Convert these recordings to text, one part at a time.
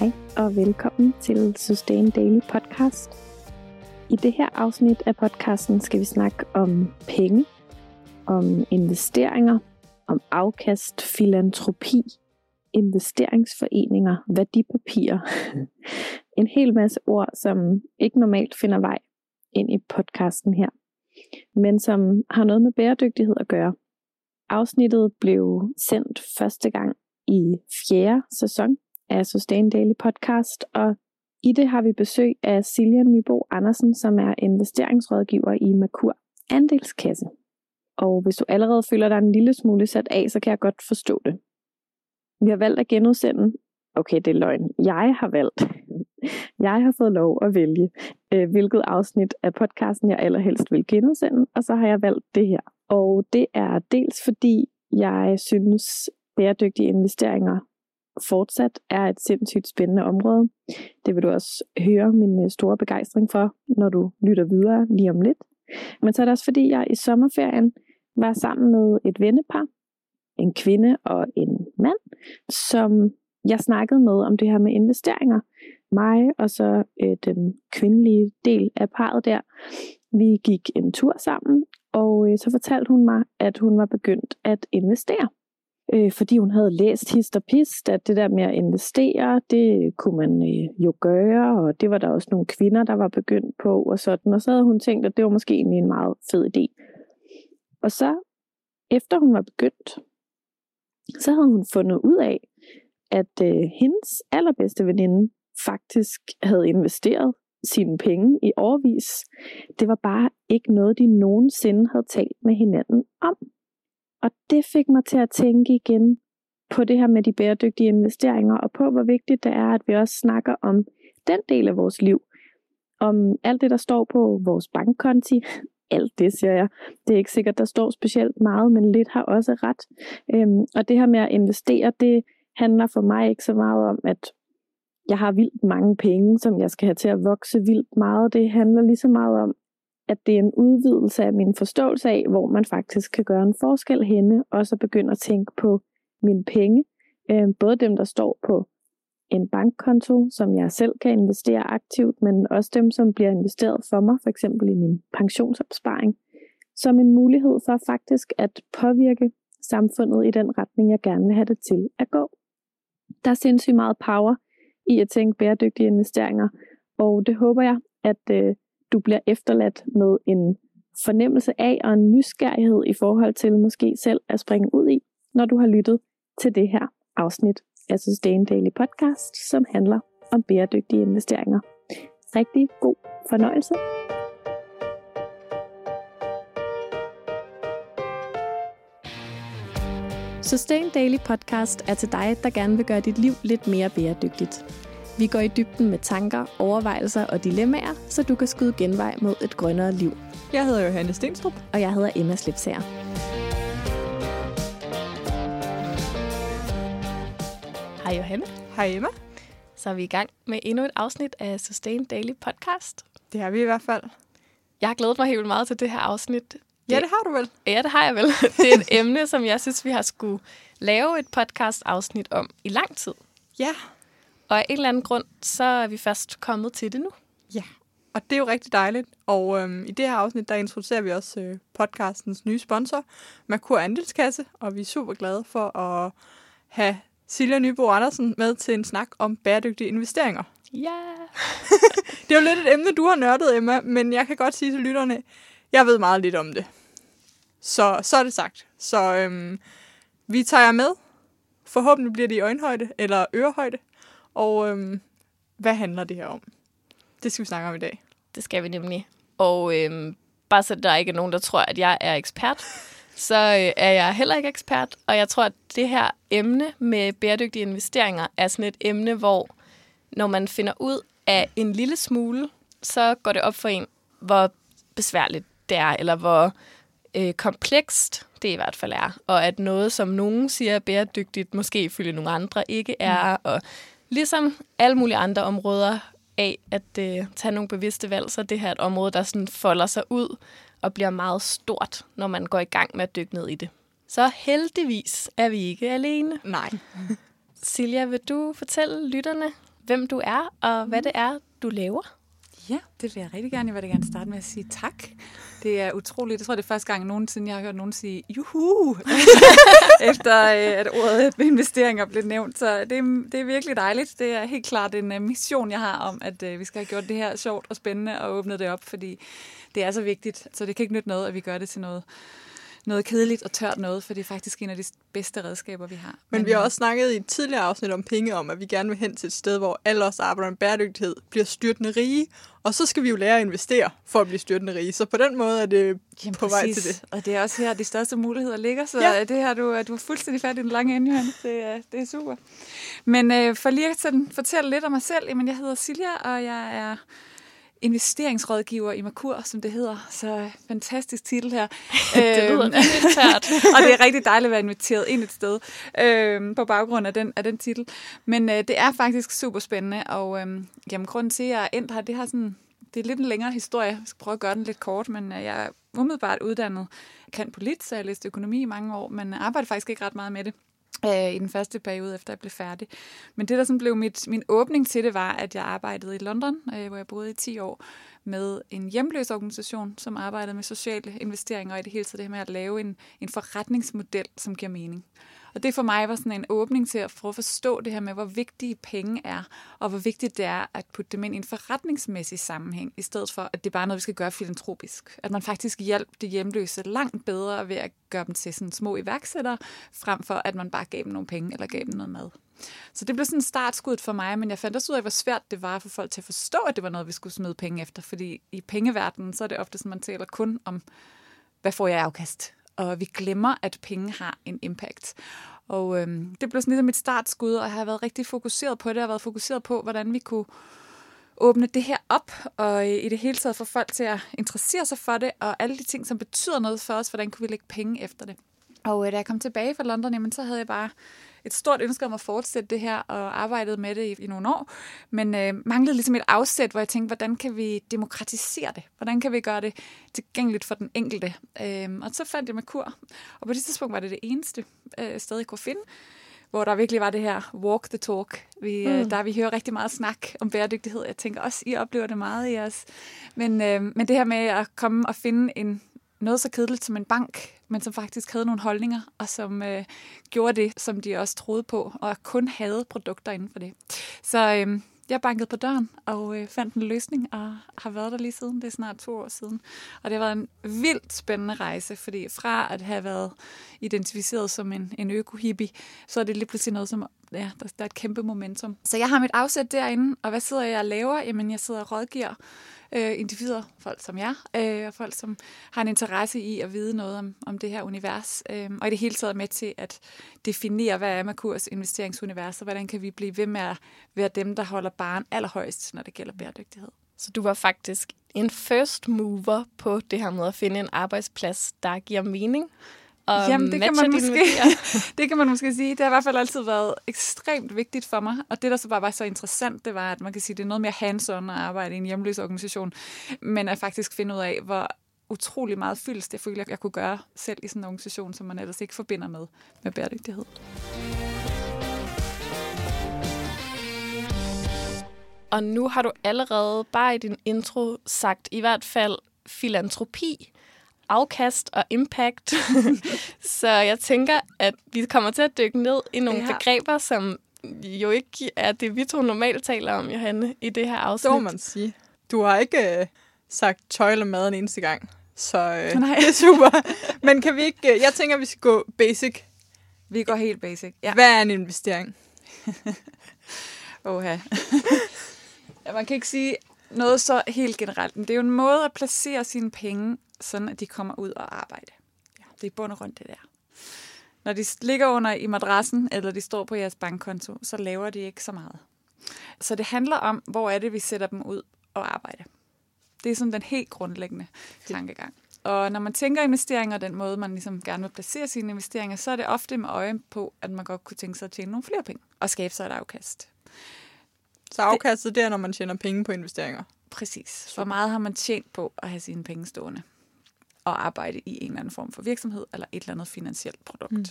Hej og velkommen til Sustain Daily Podcast. I det her afsnit af podcasten skal vi snakke om penge, om investeringer, om afkast, filantropi, investeringsforeninger, værdipapirer. en hel masse ord, som ikke normalt finder vej ind i podcasten her, men som har noget med bæredygtighed at gøre. Afsnittet blev sendt første gang i fjerde sæson af Sustain Daily Podcast, og i det har vi besøg af Silja Nybo Andersen, som er investeringsrådgiver i Merkur Andelskasse. Og hvis du allerede føler dig en lille smule sat af, så kan jeg godt forstå det. Vi har valgt at genudsende. Okay, det er løgn. Jeg har valgt. Jeg har fået lov at vælge, øh, hvilket afsnit af podcasten jeg allerhelst vil genudsende, og så har jeg valgt det her. Og det er dels fordi, jeg synes, bæredygtige investeringer fortsat er et sindssygt spændende område. Det vil du også høre min øh, store begejstring for, når du lytter videre lige om lidt. Men så er det også fordi, jeg i sommerferien var sammen med et vennepar, en kvinde og en mand, som jeg snakkede med om det her med investeringer. Mig og så øh, den kvindelige del af parret der. Vi gik en tur sammen, og øh, så fortalte hun mig, at hun var begyndt at investere øh, fordi hun havde læst hist og pist, at det der med at investere, det kunne man øh, jo gøre, og det var der også nogle kvinder, der var begyndt på, og sådan. Og så havde hun tænkt, at det var måske egentlig en meget fed idé. Og så, efter hun var begyndt, så havde hun fundet ud af, at øh, hendes allerbedste veninde faktisk havde investeret sine penge i årvis. Det var bare ikke noget, de nogensinde havde talt med hinanden om. Og det fik mig til at tænke igen på det her med de bæredygtige investeringer, og på hvor vigtigt det er, at vi også snakker om den del af vores liv. Om alt det, der står på vores bankkonti. Alt det, siger jeg. Det er ikke sikkert, der står specielt meget, men lidt har også ret. Øhm, og det her med at investere, det handler for mig ikke så meget om, at jeg har vildt mange penge, som jeg skal have til at vokse vildt meget. Det handler lige så meget om, at det er en udvidelse af min forståelse af, hvor man faktisk kan gøre en forskel henne, og så begynde at tænke på mine penge. Øh, både dem, der står på en bankkonto, som jeg selv kan investere aktivt, men også dem, som bliver investeret for mig, for eksempel i min pensionsopsparing, som en mulighed for faktisk at påvirke samfundet i den retning, jeg gerne vil have det til at gå. Der er sindssygt meget power i at tænke bæredygtige investeringer, og det håber jeg, at øh, du bliver efterladt med en fornemmelse af og en nysgerrighed i forhold til måske selv at springe ud i, når du har lyttet til det her afsnit af Sustain Daily Podcast, som handler om bæredygtige investeringer. Rigtig god fornøjelse. Sustain Daily Podcast er til dig, der gerne vil gøre dit liv lidt mere bæredygtigt. Vi går i dybden med tanker, overvejelser og dilemmaer, så du kan skyde genvej mod et grønnere liv. Jeg hedder Johanne Stenstrup. Og jeg hedder Emma Slipsager. Hej Johanne. Hej Emma. Så er vi i gang med endnu et afsnit af Sustain Daily Podcast. Det har vi i hvert fald. Jeg har glædet mig helt meget til det her afsnit. Ja, det har du vel. Ja, det har jeg vel. Det er et emne, som jeg synes, vi har skulle lave et podcast-afsnit om i lang tid. Ja, og af en eller anden grund, så er vi først kommet til det nu. Ja, og det er jo rigtig dejligt. Og øhm, i det her afsnit, der introducerer vi også øh, podcastens nye sponsor, Merkur Andelskasse, og vi er super glade for at have Silja Nybo Andersen med til en snak om bæredygtige investeringer. Ja! Yeah. det er jo lidt et emne, du har nørdet, Emma, men jeg kan godt sige til lytterne, jeg ved meget lidt om det. Så, så er det sagt. Så øhm, vi tager jer med. Forhåbentlig bliver det i øjenhøjde eller ørehøjde. Og øhm, hvad handler det her om? Det skal vi snakke om i dag. Det skal vi nemlig. Og øhm, bare så der ikke er nogen, der tror, at jeg er ekspert, så øh, er jeg heller ikke ekspert. Og jeg tror, at det her emne med bæredygtige investeringer er sådan et emne, hvor når man finder ud af en lille smule, så går det op for en, hvor besværligt det er, eller hvor øh, komplekst det i hvert fald er. Og at noget, som nogen siger er bæredygtigt, måske ifølge nogle andre ikke er. Mm. Og Ligesom alle mulige andre områder af at øh, tage nogle bevidste valg, så det her er et område, der sådan folder sig ud og bliver meget stort, når man går i gang med at dykke ned i det. Så heldigvis er vi ikke alene. Nej. Silja, vil du fortælle lytterne, hvem du er, og hvad det er, du laver. Ja, det vil jeg rigtig gerne. Jeg vil gerne starte med at sige tak. Det er utroligt. Jeg tror, det er første gang nogensinde, jeg har hørt nogen sige juhu, efter øh, at ordet investeringer blev nævnt. Så det, det er virkelig dejligt. Det er helt klart en øh, mission, jeg har om, at øh, vi skal have gjort det her sjovt og spændende og åbnet det op, fordi det er så vigtigt. Så det kan ikke nytte noget, at vi gør det til noget noget kedeligt og tørt noget, for det er faktisk en af de bedste redskaber, vi har. Men, Men vi har også snakket i et tidligere afsnit om penge, om at vi gerne vil hen til et sted, hvor alle os, der arbejder med bæredygtighed, bliver styrtende rige, og så skal vi jo lære at investere for at blive styrtende rige. Så på den måde er det Jamen, på præcis. vej til det. Og det er også her, de største muligheder ligger, så ja. det her, du, du er fuldstændig færdig i den lange ende, Johan. Det, er, det er super. Men øh, for lige at sådan, fortælle lidt om mig selv, jamen, jeg hedder Silja, og jeg er investeringsrådgiver i Merkur, som det hedder. Så fantastisk titel her. det lyder øhm, rigtig tært. og det er rigtig dejligt at være inviteret ind et sted øh, på baggrund af den, af den titel. Men øh, det er faktisk super spændende, og øh, jamen, grunden til, at jeg er endt her, det har sådan det er lidt en længere historie. Jeg skal prøve at gøre den lidt kort, men øh, jeg er umiddelbart uddannet. Kan polit, så jeg læste økonomi i mange år, men arbejder faktisk ikke ret meget med det øh, i den første periode, efter jeg blev færdig. Men det, der sådan blev mit, min åbning til det, var, at jeg arbejdede i London, øh, hvor jeg boede i 10 år, med en hjemløs organisation, som arbejdede med sociale investeringer, og i det hele taget det her med at lave en, en forretningsmodel, som giver mening. Og det for mig var sådan en åbning til at prøve at forstå det her med, hvor vigtige penge er, og hvor vigtigt det er at putte dem ind i en forretningsmæssig sammenhæng, i stedet for, at det er bare noget, vi skal gøre filantropisk. At man faktisk hjælper de hjemløse langt bedre ved at gøre dem til sådan små iværksættere, frem for at man bare gav dem nogle penge eller gav dem noget mad. Så det blev sådan startskuddet for mig, men jeg fandt også ud af, hvor svært det var for folk til at forstå, at det var noget, vi skulle smide penge efter. Fordi i pengeverdenen, så er det ofte sådan, man taler kun om, hvad får jeg afkast? Og vi glemmer, at penge har en impact. Og øhm, det blev sådan ligesom et startskud, og jeg har været rigtig fokuseret på det. Jeg har været fokuseret på, hvordan vi kunne åbne det her op, og øh, i det hele taget få folk til at interessere sig for det, og alle de ting, som betyder noget for os, hvordan kunne vi lægge penge efter det. Og øh, da jeg kom tilbage fra London, jamen, så havde jeg bare et stort ønske om at fortsætte det her, og arbejdet med det i, i nogle år, men øh, manglede ligesom et afsæt, hvor jeg tænkte, hvordan kan vi demokratisere det? Hvordan kan vi gøre det tilgængeligt for den enkelte? Øh, og så fandt jeg med kur, og på det tidspunkt var det det eneste øh, sted, jeg kunne finde hvor der virkelig var det her walk the talk. Vi, øh, mm. Der vi hører rigtig meget snak om bæredygtighed. Jeg tænker også, I oplever det meget i os. Men, øh, men det her med at komme og finde en, noget så kedeligt som en bank, men som faktisk havde nogle holdninger, og som øh, gjorde det, som de også troede på, og kun havde produkter inden for det. Så øh, jeg bankede på døren og øh, fandt en løsning, og har været der lige siden. Det er snart to år siden. Og det har været en vildt spændende rejse, fordi fra at have været identificeret som en, en øko-hippie, så er det lige pludselig noget, som ja, der, der er et kæmpe momentum. Så jeg har mit afsæt derinde, og hvad sidder jeg og laver? Jamen, jeg sidder og rådgiver øh, individer, folk som jeg, øh, og folk, som har en interesse i at vide noget om, om det her univers, øh, og i det hele taget med til at definere, hvad er Merkurs investeringsunivers, og hvordan kan vi blive ved med at være dem, der holder barn allerhøjst, når det gælder bæredygtighed. Så du var faktisk en first mover på det her med at finde en arbejdsplads, der giver mening? Og Jamen, det kan, man måske, det kan man måske sige. Det har i hvert fald altid været ekstremt vigtigt for mig. Og det, der så bare var så interessant, det var, at man kan sige, det er noget mere hands-on at arbejde i en hjemløs organisation, men at faktisk finde ud af, hvor utrolig meget fyldes det føler, jeg kunne gøre selv i sådan en organisation, som man ellers ikke forbinder med, med bæredygtighed. Og nu har du allerede bare i din intro sagt i hvert fald filantropi afkast og impact. så jeg tænker, at vi kommer til at dykke ned i nogle ja. begreber, som jo ikke er det, vi to normalt taler om, Johanne, i det her afsnit. Det må man sige. Du har ikke øh, sagt tøj eller mad en eneste gang, så øh, Nej. det er super. Men kan vi ikke... Øh, jeg tænker, vi skal gå basic. Vi går helt basic, ja. Hvad er en investering? Oha. ja, man kan ikke sige noget så helt generelt, men det er jo en måde at placere sine penge sådan at de kommer ud og arbejde. Ja, det er bund og rundt det der. Når de ligger under i madrassen, eller de står på jeres bankkonto, så laver de ikke så meget. Så det handler om, hvor er det, vi sætter dem ud og arbejde. Det er sådan den helt grundlæggende tankegang. Og når man tænker investeringer, den måde, man ligesom gerne vil placere sine investeringer, så er det ofte med øje på, at man godt kunne tænke sig at tjene nogle flere penge og skabe sig et afkast. Så afkastet det er, når man tjener penge på investeringer? Præcis. Hvor meget har man tjent på at have sine penge stående? At arbejde i en eller anden form for virksomhed eller et eller andet finansielt produkt. Mm.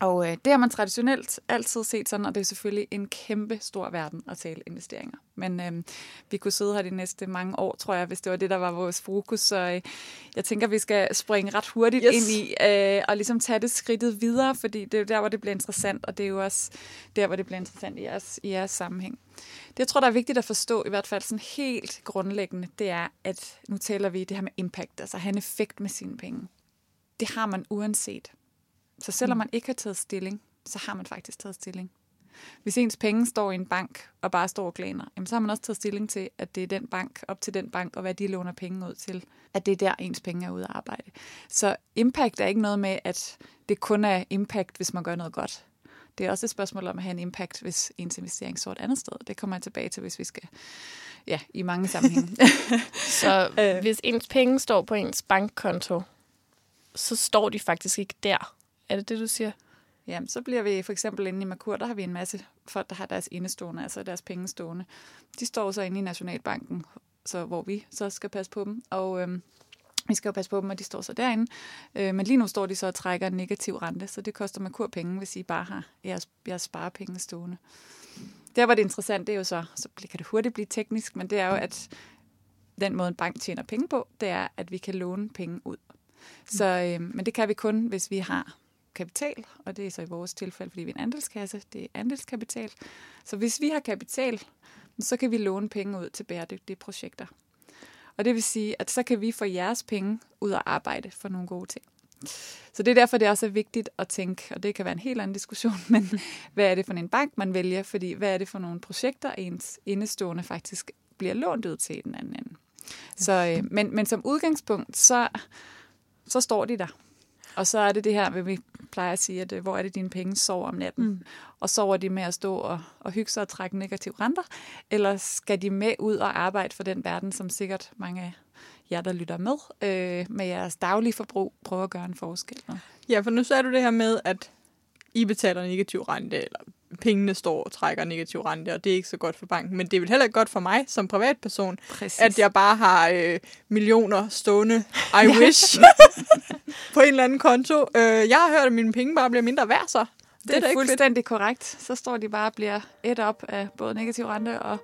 Og øh, det har man traditionelt altid set sådan, og det er selvfølgelig en kæmpe stor verden at tale investeringer. Men øh, vi kunne sidde her de næste mange år, tror jeg, hvis det var det, der var vores fokus. Så øh, jeg tænker, vi skal springe ret hurtigt yes. ind i øh, og ligesom tage det skridtet videre, fordi det er jo der, hvor det bliver interessant, og det er jo også der, hvor det bliver interessant i jeres, i jeres sammenhæng. Det, jeg tror, der er vigtigt at forstå, i hvert fald sådan helt grundlæggende, det er, at nu taler vi det her med impact, altså have en effekt med sine penge. Det har man uanset. Så selvom mm. man ikke har taget stilling, så har man faktisk taget stilling. Hvis ens penge står i en bank og bare står og glaner, jamen så har man også taget stilling til, at det er den bank, op til den bank, og hvad de låner penge ud til. At det er der, ens penge er ude at arbejde. Så impact er ikke noget med, at det kun er impact, hvis man gør noget godt. Det er også et spørgsmål om at have en impact, hvis ens investering står et andet sted. Det kommer jeg tilbage til, hvis vi skal ja, i mange sammenhænge. så øh. hvis ens penge står på ens bankkonto, så står de faktisk ikke der. Er det det, du siger? Ja, så bliver vi for eksempel inde i Merkur, der har vi en masse folk, der har deres indestående, altså deres penge stående. De står så inde i Nationalbanken, så, hvor vi så skal passe på dem. Og øhm, vi skal jo passe på dem, og de står så derinde. Øh, men lige nu står de så og trækker en negativ rente, så det koster Merkur penge, hvis I bare har jeres, jeres sparepenge stående. Der var det interessant, det er jo så, så kan det hurtigt blive teknisk, men det er jo, at den måde en bank tjener penge på, det er, at vi kan låne penge ud. Så, øh, men det kan vi kun, hvis vi har kapital, og det er så i vores tilfælde, fordi vi er en andelskasse, det er andelskapital. Så hvis vi har kapital, så kan vi låne penge ud til bæredygtige projekter. Og det vil sige, at så kan vi få jeres penge ud og arbejde for nogle gode ting. Så det er derfor, det også er vigtigt at tænke, og det kan være en helt anden diskussion, men hvad er det for en bank, man vælger? Fordi hvad er det for nogle projekter, ens indestående faktisk bliver lånt ud til den anden ende? Så, øh, men, men som udgangspunkt, så, så står de der. Og så er det det her, hvad vi plejer at sige, at øh, hvor er det, dine penge sover om natten? Mm. Og sover de med at stå og, og hygge sig og trække negative renter? Eller skal de med ud og arbejde for den verden, som sikkert mange af jer, der lytter med, øh, med jeres daglige forbrug, prøver at gøre en forskel? Med? Ja, for nu sagde du det her med, at I betaler negativ rente, eller pengene står og trækker negativ rente, og det er ikke så godt for banken. Men det er vel heller ikke godt for mig som privatperson, Præcis. at jeg bare har øh, millioner stående, I wish, på en eller anden konto. Øh, jeg har hørt, at mine penge bare bliver mindre værd, så. Det, det er, er fuldstændig fedt. korrekt. Så står de bare og bliver et op af både negativ rente og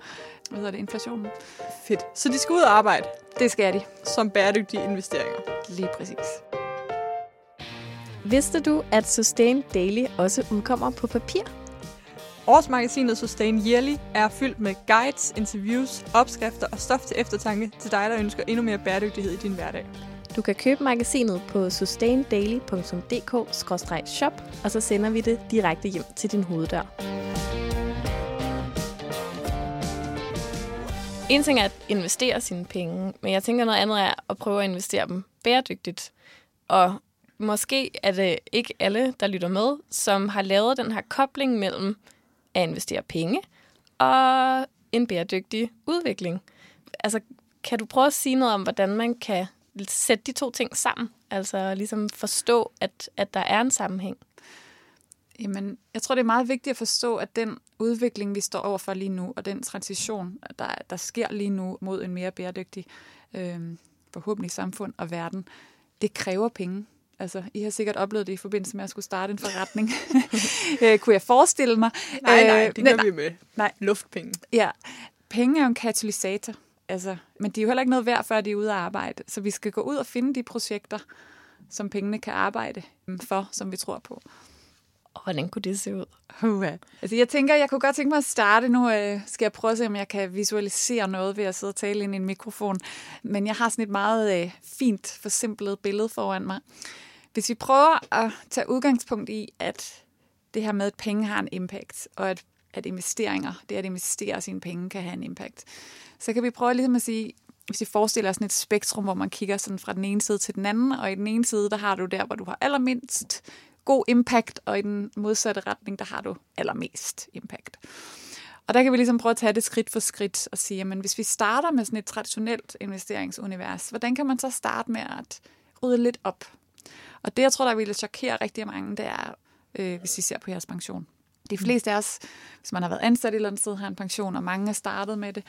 hvad hedder det, inflationen. Fedt. Så de skal ud og arbejde? Det skal de. Som bæredygtige investeringer? Lige præcis. Vidste du, at Sustain Daily også udkommer på papir? Årsmagasinet Sustain Yearly er fyldt med guides, interviews, opskrifter og stof til eftertanke til dig, der ønsker endnu mere bæredygtighed i din hverdag. Du kan købe magasinet på sustaindaily.dk-shop, og så sender vi det direkte hjem til din hoveddør. En ting er at investere sine penge, men jeg tænker noget andet er at prøve at investere dem bæredygtigt. Og måske er det ikke alle, der lytter med, som har lavet den her kobling mellem at investere penge og en bæredygtig udvikling. Altså, kan du prøve at sige noget om, hvordan man kan sætte de to ting sammen? Altså ligesom forstå, at, at der er en sammenhæng? Jamen, jeg tror, det er meget vigtigt at forstå, at den udvikling, vi står overfor lige nu, og den transition, der, der sker lige nu mod en mere bæredygtig, øh, forhåbentlig samfund og verden, det kræver penge. Altså, I har sikkert oplevet det i forbindelse med at skulle starte en forretning. øh, kunne jeg forestille mig? Nej, nej, øh, det gør vi med nej. luftpenge. Ja, penge er jo en katalysator. Altså, men de er jo heller ikke noget værd, før de er ude at arbejde. Så vi skal gå ud og finde de projekter, som pengene kan arbejde for, som vi tror på. Og hvordan kunne det se ud? Uh, altså, jeg tænker, jeg kunne godt tænke mig at starte nu. Øh, skal jeg prøve at se, om jeg kan visualisere noget ved at sidde og tale ind i en mikrofon. Men jeg har sådan et meget øh, fint, forsimplet billede foran mig. Hvis vi prøver at tage udgangspunkt i, at det her med, at penge har en impact, og at, at investeringer, det at investere sine penge, kan have en impact, så kan vi prøve ligesom at sige, hvis vi forestiller os sådan et spektrum, hvor man kigger sådan fra den ene side til den anden, og i den ene side, der har du der, hvor du har allermindst god impact, og i den modsatte retning, der har du allermest impact. Og der kan vi ligesom prøve at tage det skridt for skridt og sige, jamen hvis vi starter med sådan et traditionelt investeringsunivers, hvordan kan man så starte med at rydde lidt op? Og det, jeg tror, der ville chokere rigtig mange, det er, øh, hvis vi ser på jeres pension. De fleste af os, hvis man har været ansat et eller andet sted, har en pension, og mange er startet med det,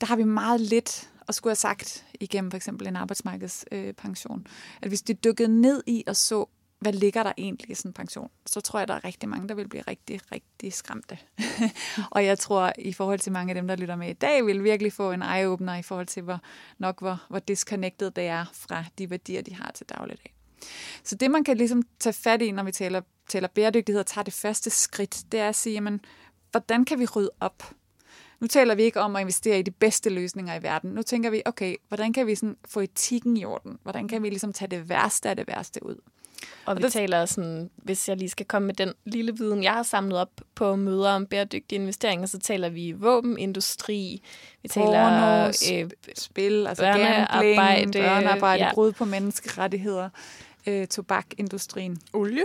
der har vi meget lidt at skulle have sagt igennem for eksempel en arbejdsmarkedspension. Øh, at hvis de dykkede ned i og så, hvad ligger der egentlig i sådan en pension, så tror jeg, der er rigtig mange, der vil blive rigtig, rigtig skræmte. og jeg tror, i forhold til mange af dem, der lytter med i dag, vil virkelig få en eye-opener i forhold til, hvor nok hvor, hvor disconnected det er fra de værdier, de har til dagligdag. Så det, man kan ligesom tage fat i, når vi taler, taler bæredygtighed og tager det første skridt, det er at sige, jamen, hvordan kan vi rydde op? Nu taler vi ikke om at investere i de bedste løsninger i verden. Nu tænker vi, okay, hvordan kan vi sådan få etikken i orden? Hvordan kan vi ligesom tage det værste af det værste ud? Og vi taler sådan, hvis jeg lige skal komme med den lille viden, jeg har samlet op på møder om bæredygtige investeringer, så taler vi våbenindustri, vi taler øh, spil, altså børnearbejde, børnearbejde ja. brud på menneskerettigheder, øh, tobakindustrien. Olie?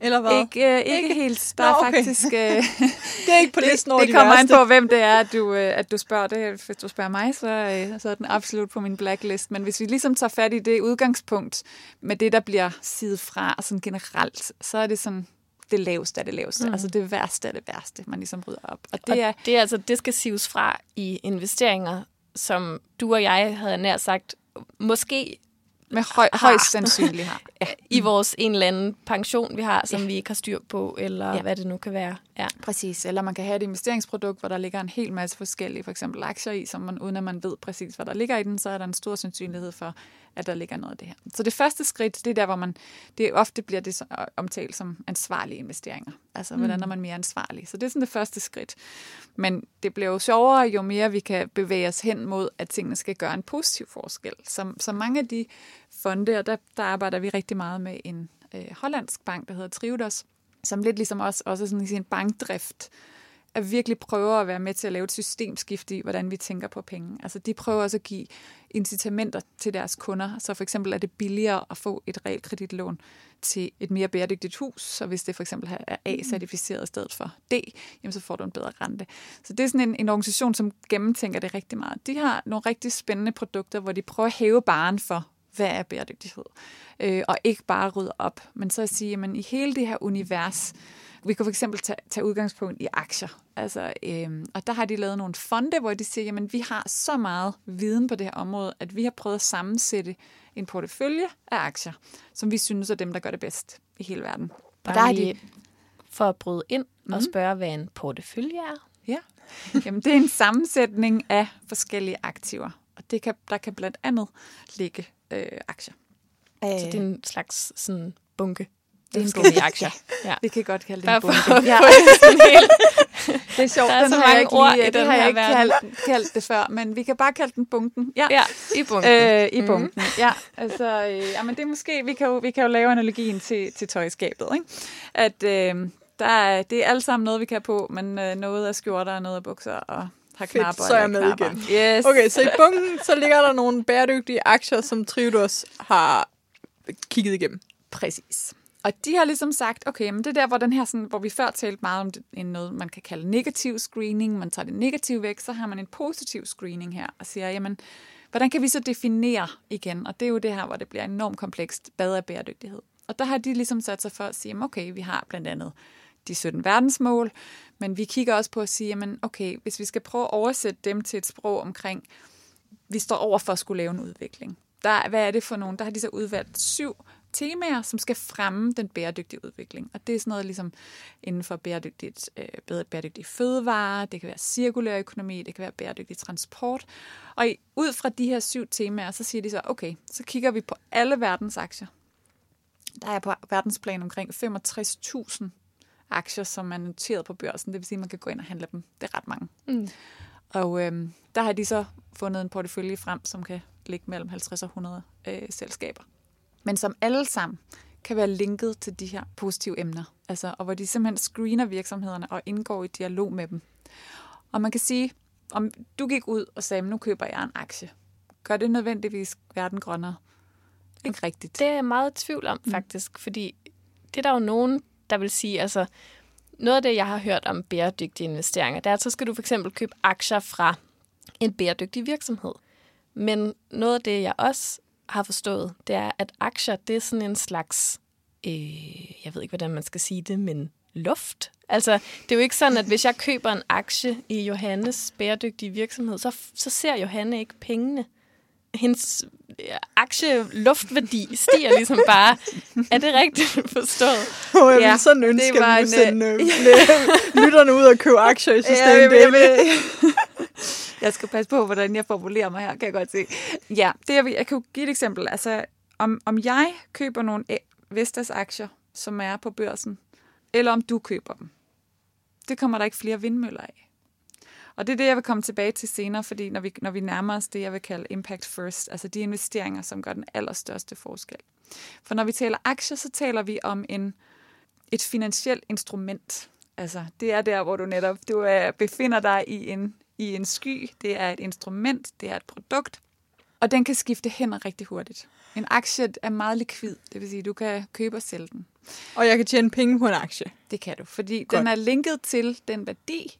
Eller hvad? Ikke, øh, ikke, ikke helt. Der Nå, okay. er faktisk... Øh, det er ikke på listen over det, det kommer an på, hvem det er, at du, øh, at du spørger. Det, hvis du spørger mig, så, øh, så er den absolut på min blacklist. Men hvis vi ligesom tager fat i det udgangspunkt med det, der bliver sidet fra sådan generelt, så er det sådan det laveste af det laveste. Mm. Altså det værste af det værste, man ligesom rydder op. Og det, og er, det, er altså, det skal sives fra i investeringer, som du og jeg havde nær sagt, måske med høj, har. højst sandsynligt har. Ja. I vores en eller anden pension, vi har, som ja. vi ikke har styr på, eller ja. hvad det nu kan være. Ja. Præcis. Eller man kan have et investeringsprodukt, hvor der ligger en hel masse forskellige, for eksempel aktier i, som man, uden at man ved præcis, hvad der ligger i den, så er der en stor sandsynlighed for, at der ligger noget af det her. Så det første skridt, det er der, hvor man, det ofte bliver det omtalt som ansvarlige investeringer. Altså, mm. hvordan er man mere ansvarlig? Så det er sådan det første skridt. Men det bliver jo sjovere, jo mere vi kan bevæge os hen mod, at tingene skal gøre en positiv forskel. Så, så mange af de fonde, og der, der arbejder vi rigtig meget med en øh, hollandsk bank, der hedder Triodos, som lidt ligesom os, også sådan i sin bankdrift, at virkelig prøver at være med til at lave et systemskift i, hvordan vi tænker på penge. Altså de prøver også at give incitamenter til deres kunder. Så for eksempel er det billigere at få et realkreditlån til et mere bæredygtigt hus. Så hvis det for eksempel er A-certificeret i stedet for D, jamen så får du en bedre rente. Så det er sådan en, en organisation, som gennemtænker det rigtig meget. De har nogle rigtig spændende produkter, hvor de prøver at hæve baren for, hvad er bæredygtighed? Øh, og ikke bare rydde op, men så at sige, at i hele det her univers, vi kan for eksempel tage, tage udgangspunkt i aktier. Altså, øhm, og der har de lavet nogle fonde, hvor de siger, at vi har så meget viden på det her område, at vi har prøvet at sammensætte en portefølje af aktier, som vi synes er dem, der gør det bedst i hele verden. Og der er de... For at bryde ind mm. og mhm. spørge, hvad en portefølje er. Ja, Jamen, det er en sammensætning af forskellige aktiver. Og det kan, der kan blandt andet ligge øh, aktier. Så det er en slags sådan bunke det er en bunke aktier. Ja. Vi kan godt kalde det en bunke. Ja. det er sjovt, der er den så har jeg ikke, ord lige, den har jeg ikke kaldt, kaldt det før, men vi kan bare kalde den bunken. Ja, ja i bunken. Øh, I mm. bunken, ja. Altså, øh, ja, men det er måske, vi kan jo, vi kan jo lave analogien til, til tøjskabet, ikke? At øh, der er, det er alt sammen noget, vi kan på, men øh, noget af skjorter og noget af bukser og har knapper. Fedt, så er jeg med knapper. igen. Yes. Okay, så i bunken, så ligger der nogle bæredygtige aktier, som Triodos har kigget igennem. Præcis. Og de har ligesom sagt, okay, men det er der, hvor, den her, sådan, hvor vi før talte meget om det, noget, man kan kalde negativ screening. Man tager det negative væk, så har man en positiv screening her, og siger, jamen, hvordan kan vi så definere igen? Og det er jo det her, hvor det bliver enormt komplekst, hvad er bæredygtighed? Og der har de ligesom sat sig for at sige, okay, vi har blandt andet de 17 verdensmål, men vi kigger også på at sige, jamen, okay, hvis vi skal prøve at oversætte dem til et sprog omkring, vi står over for at skulle lave en udvikling. Der, hvad er det for nogen? Der har de så udvalgt syv temaer, som skal fremme den bæredygtige udvikling. Og det er sådan noget ligesom inden for bæredygtigt, øh, bæredygtige fødevarer, det kan være cirkulær økonomi, det kan være bæredygtig transport. Og i, ud fra de her syv temaer, så siger de så, okay, så kigger vi på alle verdens aktier. Der er på verdensplan omkring 65.000 aktier, som er noteret på børsen. Det vil sige, at man kan gå ind og handle dem. Det er ret mange. Mm. Og øh, der har de så fundet en portefølje frem, som kan ligge mellem 50 og 100 øh, selskaber men som alle sammen kan være linket til de her positive emner. Altså, og hvor de simpelthen screener virksomhederne og indgår i dialog med dem. Og man kan sige, om du gik ud og sagde, nu køber jeg en aktie, gør det nødvendigvis verden grønnere? Ikke rigtigt. Det er jeg meget tvivl om, mm. faktisk, mm. fordi det er der jo nogen, der vil sige, altså, noget af det, jeg har hørt om bæredygtige investeringer, det er, at så skal du for eksempel købe aktier fra en bæredygtig virksomhed. Men noget af det, jeg også har forstået, det er, at aktier, det er sådan en slags, øh, jeg ved ikke, hvordan man skal sige det, men luft. Altså, det er jo ikke sådan, at hvis jeg køber en aktie i Johannes bæredygtige virksomhed, så, så ser Johanne ikke pengene. Hendes ja, aktieluftværdi stiger ligesom bare. Er det rigtigt forstået? Og jeg Ja, ville sådan ønske, det var at vi sende øh, lytterne ud og købe aktier i Ja, jeg, systemet. vil, jeg, vil. jeg skal passe på, hvordan jeg formulerer mig her, kan jeg godt se. Ja, det jeg, vil, jeg kan jo give et eksempel. Altså, om, om jeg køber nogle Vestas aktier, som er på børsen, eller om du køber dem, det kommer der ikke flere vindmøller af. Og det er det, jeg vil komme tilbage til senere, fordi når vi, når vi nærmer os det, jeg vil kalde impact first, altså de investeringer, som gør den allerstørste forskel. For når vi taler aktier, så taler vi om en, et finansielt instrument. Altså, det er der, hvor du netop du er, befinder dig i en, i en sky. Det er et instrument, det er et produkt, og den kan skifte hænder rigtig hurtigt. En aktie er meget likvid, det vil sige, du kan købe og sælge den. Og jeg kan tjene penge på en aktie. Det kan du, fordi Godt. den er linket til den værdi,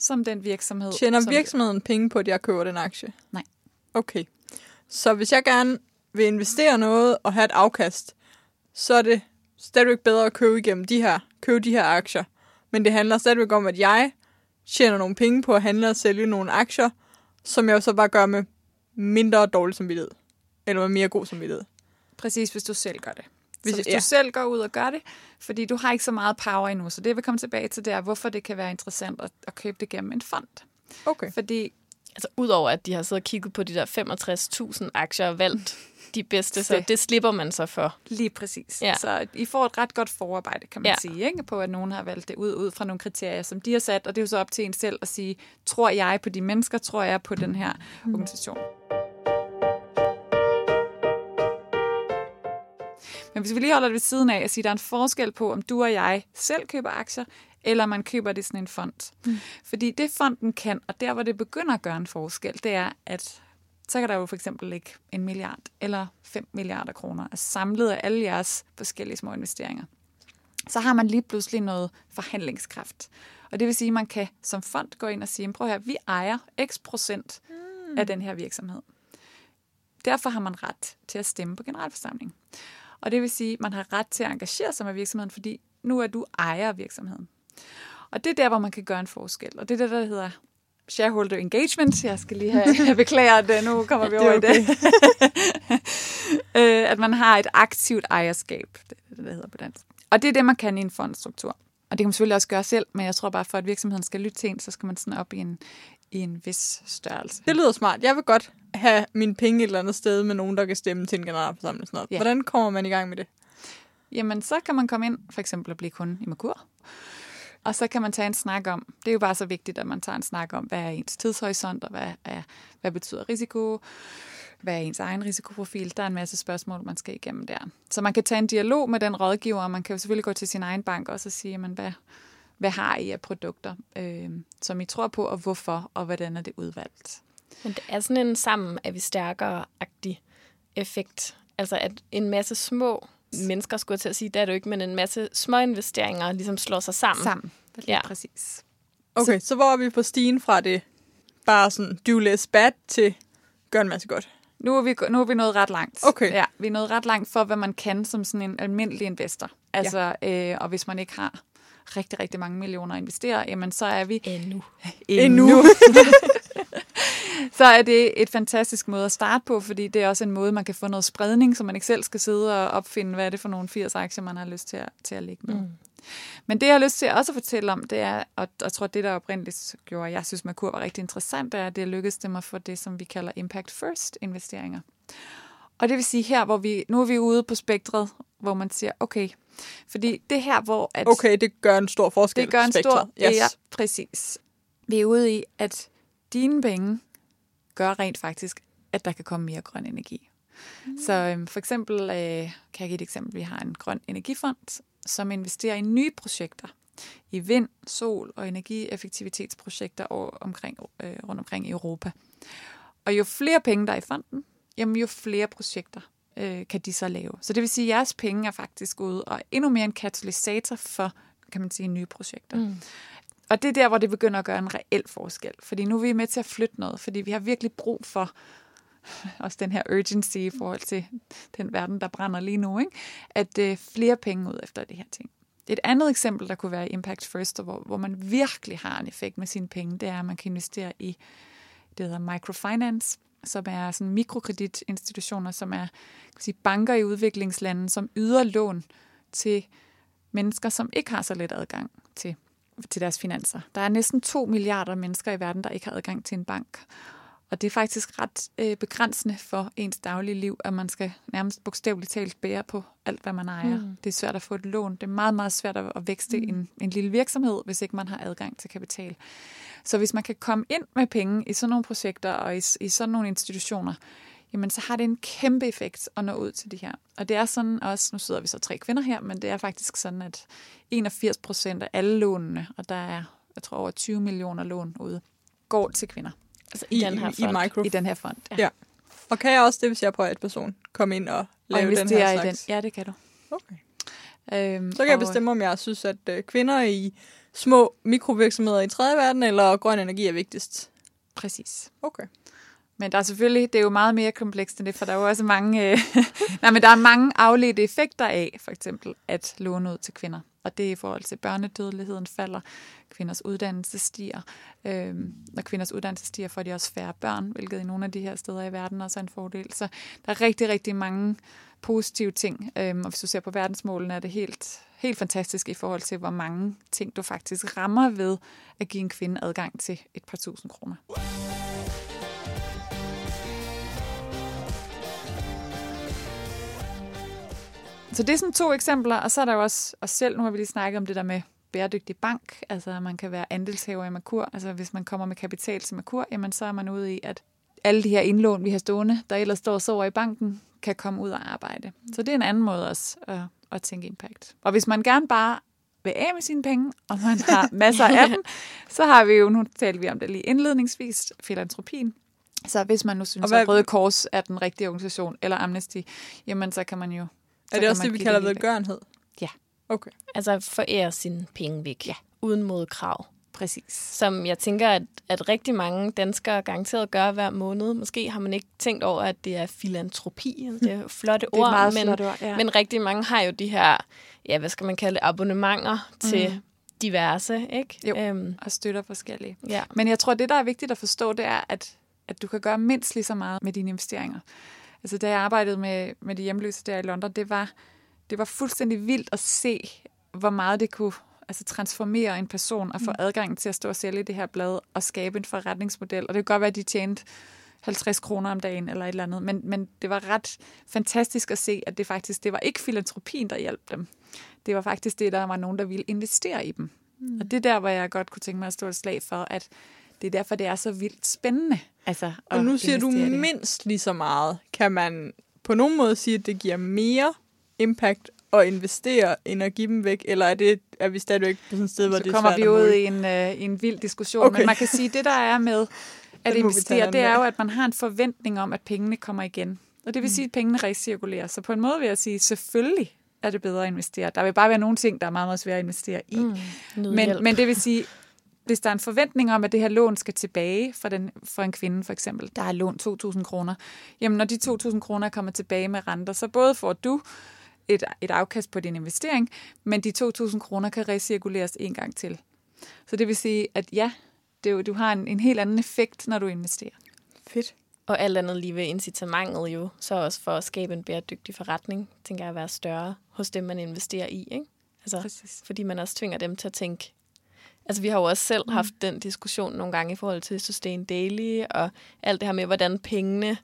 som den virksomhed... Tjener som virksomheden penge på, at jeg køber den aktie? Nej. Okay. Så hvis jeg gerne vil investere noget og have et afkast, så er det stadigvæk bedre at købe igennem de her, købe de her aktier. Men det handler stadigvæk om, at jeg tjener nogle penge på at handle og sælge nogle aktier, som jeg jo så bare gør med mindre dårlig samvittighed. Eller med mere god samvittighed. Præcis, hvis du selv gør det. Hvis- så hvis ja. du selv går ud og gør det, fordi du har ikke så meget power endnu, så det jeg vil komme tilbage til, det er, hvorfor det kan være interessant at, at købe det gennem en fond. Okay. Fordi Altså, udover at de har siddet og kigget på de der 65.000 aktier og valgt de bedste, så Det. slipper man så for. Lige præcis. Ja. Så I får et ret godt forarbejde, kan man Ja. sige, ikke? på at nogen har valgt det ud, ud fra nogle kriterier, som de har sat, og det er jo så op til en selv at sige, tror jeg på de mennesker, tror jeg på den her Mm. Men hvis vi lige holder det ved siden af og siger, at der er en forskel på, om du og jeg selv køber aktier, eller man køber det sådan en fond. Mm. Fordi det fonden kan, og der hvor det begynder at gøre en forskel, det er, at så kan der jo for eksempel ligge en milliard eller 5 milliarder kroner er samlet af alle jeres forskellige små investeringer. Så har man lige pludselig noget forhandlingskraft. Og det vil sige, at man kan som fond gå ind og sige, prøv her, vi ejer x procent mm. af den her virksomhed. Derfor har man ret til at stemme på generalforsamling. Og det vil sige, at man har ret til at engagere sig med virksomheden, fordi nu er du ejer af virksomheden. Og det er der, hvor man kan gøre en forskel. Og det er det, der hedder shareholder engagement. Jeg skal lige have, have beklaget, at nu kommer vi Det er over i det. Øh, at man har et aktivt ejerskab. Det er det, der hedder på dansk. Og det er det, man kan i en fondstruktur. Og det kan man selvfølgelig også gøre selv, men jeg tror bare, for at virksomheden skal lytte til en, så skal man sådan op i en, i en vis størrelse. Det lyder smart. Jeg vil godt have mine penge et eller andet sted med nogen, der kan stemme til en generalforsamling. Sådan noget. Ja. Hvordan kommer man i gang med det? Jamen, så kan man komme ind, for eksempel at blive kunde i Merkur. Og så kan man tage en snak om, det er jo bare så vigtigt, at man tager en snak om, hvad er ens tidshorisont, og hvad, er, hvad betyder risiko, hvad er ens egen risikoprofil. Der er en masse spørgsmål, man skal igennem der. Så man kan tage en dialog med den rådgiver, og man kan jo selvfølgelig gå til sin egen bank også og sige, jamen, hvad, hvad har I af produkter, øh, som I tror på, og hvorfor, og hvordan er det udvalgt. Men det er sådan en sammen, at vi stærkere-agtig effekt. Altså at en masse små mennesker, skulle jeg til at sige, det er det jo ikke, men en masse små investeringer ligesom slår sig sammen. Sammen. Ja. præcis. Okay, så, så hvor er vi på stigen fra det bare sådan do less bad til gør en masse godt? Nu er, vi, nu er vi nået ret langt. Okay. Ja, vi er nået ret langt for, hvad man kan som sådan en almindelig investor. Altså, ja. øh, og hvis man ikke har rigtig, rigtig mange millioner at investere, jamen så er vi Endnu. Endnu. så er det et fantastisk måde at starte på, fordi det er også en måde, man kan få noget spredning, så man ikke selv skal sidde og opfinde, hvad er det for nogle 80 aktier, man har lyst til at, til at lægge med. Mm. Men det, jeg har lyst til også at fortælle om, det er, og jeg tror, det der oprindeligt gjorde, at jeg synes, Merkur var rigtig interessant, det er, at det lykkedes dem at få det, som vi kalder Impact First investeringer. Og det vil sige her, hvor vi, nu er vi ude på spektret, hvor man siger, okay, fordi det her, hvor... At Okay, det gør en stor forskel. det gør en stor... Yes. Ja, præcis. Vi er ude i, at dine penge gør rent faktisk, at der kan komme mere grøn energi. Mm. Så øhm, for eksempel, øh, kan jeg give et eksempel, vi har en grøn energifond, som investerer i nye projekter i vind, sol og energieffektivitetsprojekter over, omkring, øh, rundt omkring i Europa. Og jo flere penge der er i fonden, jamen jo flere projekter øh, kan de så lave. Så det vil sige, at jeres penge er faktisk ude og endnu mere en katalysator for, kan man sige, nye projekter. Mm. Og det er der, hvor det begynder at gøre en reel forskel. Fordi nu er vi med til at flytte noget, fordi vi har virkelig brug for også den her urgency i forhold til den verden, der brænder lige nu, ikke? at øh, flere penge ud efter det her ting. Et andet eksempel, der kunne være Impact First, hvor, hvor man virkelig har en effekt med sine penge, det er, at man kan investere i det hedder microfinance som er sådan mikrokreditinstitutioner, som er kan sige, banker i udviklingslande, som yder lån til mennesker, som ikke har så let adgang til, til deres finanser. Der er næsten 2 milliarder mennesker i verden, der ikke har adgang til en bank. Og det er faktisk ret øh, begrænsende for ens daglige liv, at man skal nærmest bogstaveligt talt bære på alt, hvad man ejer. Mm. Det er svært at få et lån. Det er meget, meget svært at, vækste mm. en, en lille virksomhed, hvis ikke man har adgang til kapital. Så hvis man kan komme ind med penge i sådan nogle projekter og i, i sådan nogle institutioner, jamen så har det en kæmpe effekt at nå ud til de her. Og det er sådan også, nu sidder vi så tre kvinder her, men det er faktisk sådan, at 81 procent af alle lånene, og der er, jeg tror, over 20 millioner lån ude, går til kvinder. Altså i, I den her fond. I, micro. I den her fond, ja. ja. Og kan jeg også det, hvis jeg er person, komme ind og lave og den her slags? Den. Ja, det kan du. Okay. Øhm, så kan jeg bestemme, om jeg synes, at øh, kvinder i små mikrovirksomheder i tredje verden, eller grøn energi er vigtigst. Præcis. Okay. Men der er selvfølgelig, det er jo meget mere komplekst end det, for der er jo også mange, øh, nej, men der er mange afledte effekter af, for eksempel at låne ud til kvinder. Og det er i forhold til børnedødeligheden falder, kvinders uddannelse stiger. Øhm, når kvinders uddannelse stiger, får de også færre børn, hvilket i nogle af de her steder i verden også er en fordel. Så der er rigtig, rigtig mange positive ting. Øhm, og hvis du ser på verdensmålene, er det helt, helt fantastisk i forhold til, hvor mange ting du faktisk rammer ved at give en kvinde adgang til et par tusind kroner. Så det er sådan to eksempler, og så er der jo også os selv, nu har vi lige snakket om det der med bæredygtig bank, altså man kan være andelshaver i Merkur, altså hvis man kommer med kapital til Merkur, jamen så er man ude i, at alle de her indlån, vi har stående, der ellers står og sover i banken, kan komme ud og arbejde. Så det er en anden måde også at, at tænke impact. Og hvis man gerne bare vil af med sine penge, og man har masser af dem, så har vi jo, nu talte vi om det lige indledningsvis, filantropien. Så hvis man nu synes, hvad, at Røde Kors er den rigtige organisation, eller Amnesty, jamen så kan man jo... Er det også det, vi kalder velgørenhed? Ja. Okay. Altså forære sine penge væk, ja. uden modkrav. Præcis. Som jeg tænker, at, at rigtig mange danskere garanteret gør hver måned. Måske har man ikke tænkt over, at det er filantropi. Altså, det er flotte ord. Det er meget men, flotte ord, ja. men rigtig mange har jo de her, ja, hvad skal man kalde det, abonnementer mm. til diverse, ikke? Jo, øhm, og støtter forskellige. Ja. Men jeg tror, det, der er vigtigt at forstå, det er, at, at du kan gøre mindst lige så meget med dine investeringer. Altså, da jeg arbejdede med, med de hjemløse der i London, det var, det var fuldstændig vildt at se, hvor meget det kunne altså transformere en person og få mm. adgang til at stå og sælge det her blad og skabe en forretningsmodel. Og det kan godt være, at de tjente 50 kroner om dagen eller et eller andet. Men, men det var ret fantastisk at se, at det faktisk det var ikke filantropien, der hjalp dem. Det var faktisk det, der var nogen, der ville investere i dem. Mm. Og det er der, hvor jeg godt kunne tænke mig at stå et slag for, at det er derfor, det er så vildt spændende. Altså, og nu siger du det. mindst lige så meget. Kan man på nogen måde sige, at det giver mere impact at investere end at give dem væk, eller er, det, er vi stadigvæk på sådan et sted, hvor så det er kommer vi ud i en, uh, en vild diskussion, okay. men man kan sige, at det der er med at investere, det er jo, at man har en forventning om, at pengene kommer igen. Og det vil mm. sige, at pengene recirkulerer. Så på en måde vil jeg sige, selvfølgelig er det bedre at investere. Der vil bare være nogle ting, der er meget, meget svære at investere i. Mm. Men, men det vil sige, hvis der er en forventning om, at det her lån skal tilbage for, den, for en kvinde for eksempel, der har lånt 2.000 kroner, jamen når de 2.000 kroner kommer tilbage med renter, så både får du et, et afkast på din investering, men de 2.000 kroner kan recirkuleres en gang til. Så det vil sige, at ja, det, du har en, en helt anden effekt, når du investerer. Fedt. Og alt andet lige ved incitamentet jo, så også for at skabe en bæredygtig forretning, tænker jeg at være større hos dem, man investerer i. Ikke? Altså, Præcis. Fordi man også tvinger dem til at tænke, Altså, vi har jo også selv mm. haft den diskussion nogle gange i forhold til Sustain Daily, og alt det her med, hvordan pengene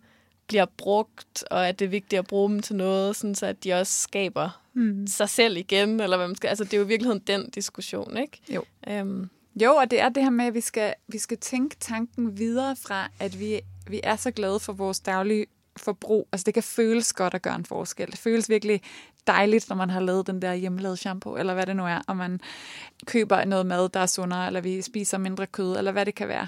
bliver brugt, og at det er vigtigt at bruge dem til noget, sådan så at de også skaber mm. sig selv igen, eller hvad man skal. Altså, det er jo i virkeligheden den diskussion, ikke? Jo. Um. Jo, og det er det her med, at vi skal, vi skal tænke tanken videre fra, at vi, vi er så glade for vores daglige forbrug. Altså, det kan føles godt at gøre en forskel. Det føles virkelig dejligt, når man har lavet den der hjemmelavede shampoo, eller hvad det nu er, og man køber noget mad, der er sundere, eller vi spiser mindre kød, eller hvad det kan være.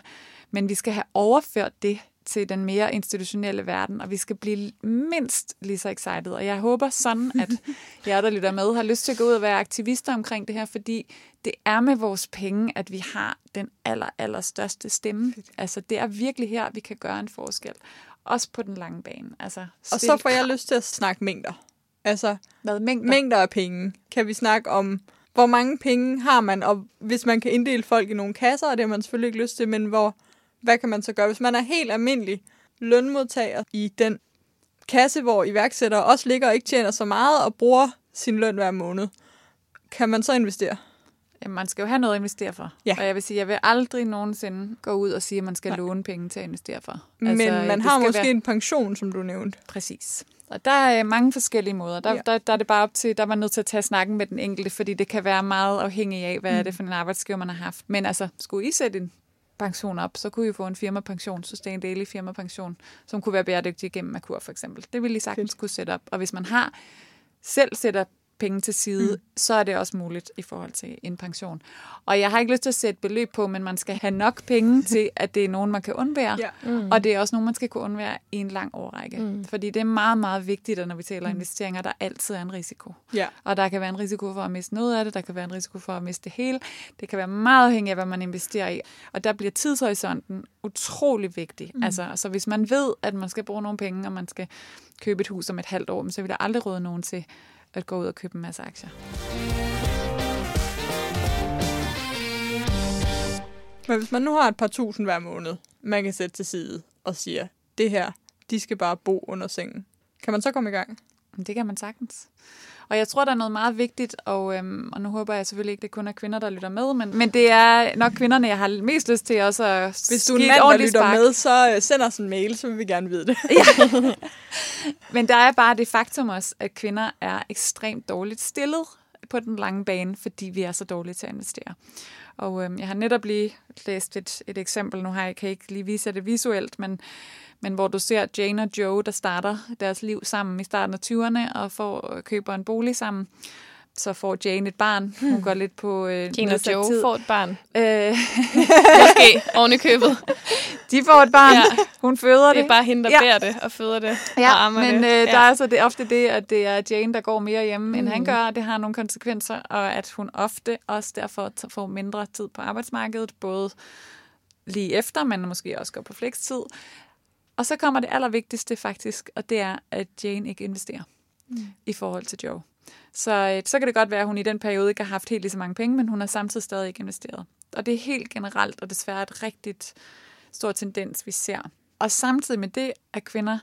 Men vi skal have overført det til den mere institutionelle verden, og vi skal blive mindst lige så excited. Og jeg håber sådan, at jer, der lytter med, har lyst til at gå ud og være aktivister omkring det her, fordi det er med vores penge, at vi har den aller, aller største stemme. Altså, det er virkelig her, vi kan gøre en forskel. Også på den lange bane. Altså, og så får jeg lyst til at snakke mængder. Altså, Hvad, mængder? mængder af penge. Kan vi snakke om, hvor mange penge har man, og hvis man kan inddele folk i nogle kasser, og det har man selvfølgelig ikke lyst til, men hvor, hvad kan man så gøre? Hvis man er helt almindelig lønmodtager i den kasse, hvor iværksættere også ligger og ikke tjener så meget og bruger sin løn hver måned, kan man så investere? Jamen, man skal jo have noget at investere for. Ja. Og jeg vil sige, jeg vil aldrig nogensinde gå ud og sige, at man skal Nej. låne penge til at investere for. Altså, Men man har måske være- en pension, som du nævnte. Præcis. Og der er mange forskellige måder. Der, Ja. der, der er det bare op til, der er man nødt til at tage snakken med den enkelte, fordi det kan være meget afhængig af, hvad mm. er det for en arbejdsgiver, man har haft. Men altså, skulle I sætte en pension op, så kunne I få en firmapension, Sustain Daily firmapension, som kunne være bæredygtig gennem Merkur for eksempel. Det ville I sagtens kunne sætte op. Og hvis man har selv sætter penge til side, mm. så er det også muligt i forhold til en pension. Og jeg har ikke lyst til at sætte beløb på, men man skal have nok penge til, at det er nogen, man kan undvære. Ja. Mm. Og det er også nogen, man skal kunne undvære i en lang årrække. Mm. Fordi det er meget, meget vigtigt, at når vi taler investeringer, der altid er en risiko. Ja. Og der kan være en risiko for at miste noget af det, der kan være en risiko for at miste det hele. Det kan være meget afhængigt af, hvad man investerer i. Og der bliver tidshorisonten utrolig vigtig. Mm. Altså, så hvis man ved, at man skal bruge nogle penge, og man skal købe et hus om et halvt år, så vil der aldrig råde nogen til at gå ud og købe en masse aktier. Men hvis man nu har et par tusind hver måned, man kan sætte til side og siger, det her, de skal bare bo under sengen. Kan man så komme i gang? Det kan man sagtens. Og jeg tror, der er noget meget vigtigt, og, øhm, og nu håber jeg selvfølgelig ikke, det kun er kvinder, der lytter med, men, men det er nok kvinderne, jeg har mest lyst til også at Hvis du er en mand, der lytter spark. med, så øh, send os en mail, så vil vi gerne vide det. Men der er bare det faktum også, at kvinder er ekstremt dårligt stillet på den lange bane, fordi vi er så dårlige til at investere. Og øhm, jeg har netop lige læst et, et eksempel, nu har jeg, kan jeg ikke lige vise det visuelt, men, men hvor du ser Jane og Joe, der starter deres liv sammen i starten af 20'erne og får, køber en bolig sammen. Så får Jane et barn. Hun går lidt på øh, Jane og Joe tid. får et barn. Øh, Måske oven i købet. de får et barn. Ja. Hun føder Det er bare hende, der Ja. bærer det og føder det og Ja, ammer men det. øh, Ja. der er altså det, ofte det, at det er Jane, der går mere hjemme, mm. end han Mm. gør, og det har nogle konsekvenser, og at hun ofte også derfor får mindre tid på arbejdsmarkedet, både lige efter, men måske også går på flekstid. Og så kommer det allervigtigste faktisk, og det er, at Jane ikke investerer mm. i forhold til Joe. Så, øh, så kan det godt være, at hun i den periode ikke har haft helt lige så mange penge, men hun har samtidig stadig ikke investeret. Og det er helt generelt, og desværre et rigtigt stor tendens, vi ser. Og samtidig med det, at kvinder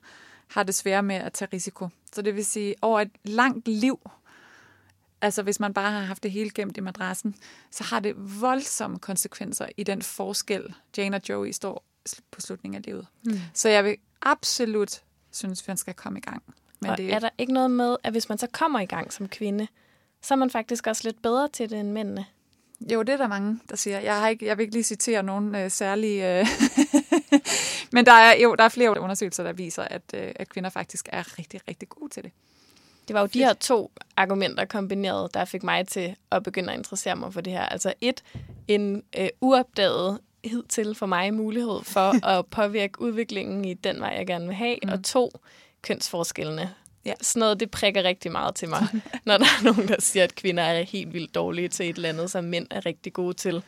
har det svære med at tage risiko. Så det vil sige, over et langt liv, altså hvis man bare har haft det hele gemt i madrassen, så har det voldsomme konsekvenser i den forskel, Jane og Joey står på slutningen af livet. Mm. Så jeg vil absolut synes, at man skal komme i gang. Men og det, er der ikke noget med, at hvis man så kommer i gang som kvinde, så er man faktisk også lidt bedre til det end mændene? Jo, det er der mange, der siger. Jeg, har ikke, jeg vil ikke lige citere nogen øh, særlige... Øh, men der er, jo, der er flere undersøgelser, der viser, at, øh, at kvinder faktisk er rigtig, rigtig gode til det. Det var jo de her to argumenter kombineret, der fik mig til at begynde at interessere mig for det her. Altså et, en øh, uopdaget hidtil for mig mulighed for at påvirke udviklingen i den vej, jeg gerne vil have. Mm. Og to, kønsforskellene. Ja. Sådan noget, det prikker rigtig meget til mig, når der er nogen, der siger, at kvinder er helt vildt dårlige til et eller andet, som mænd er rigtig gode til.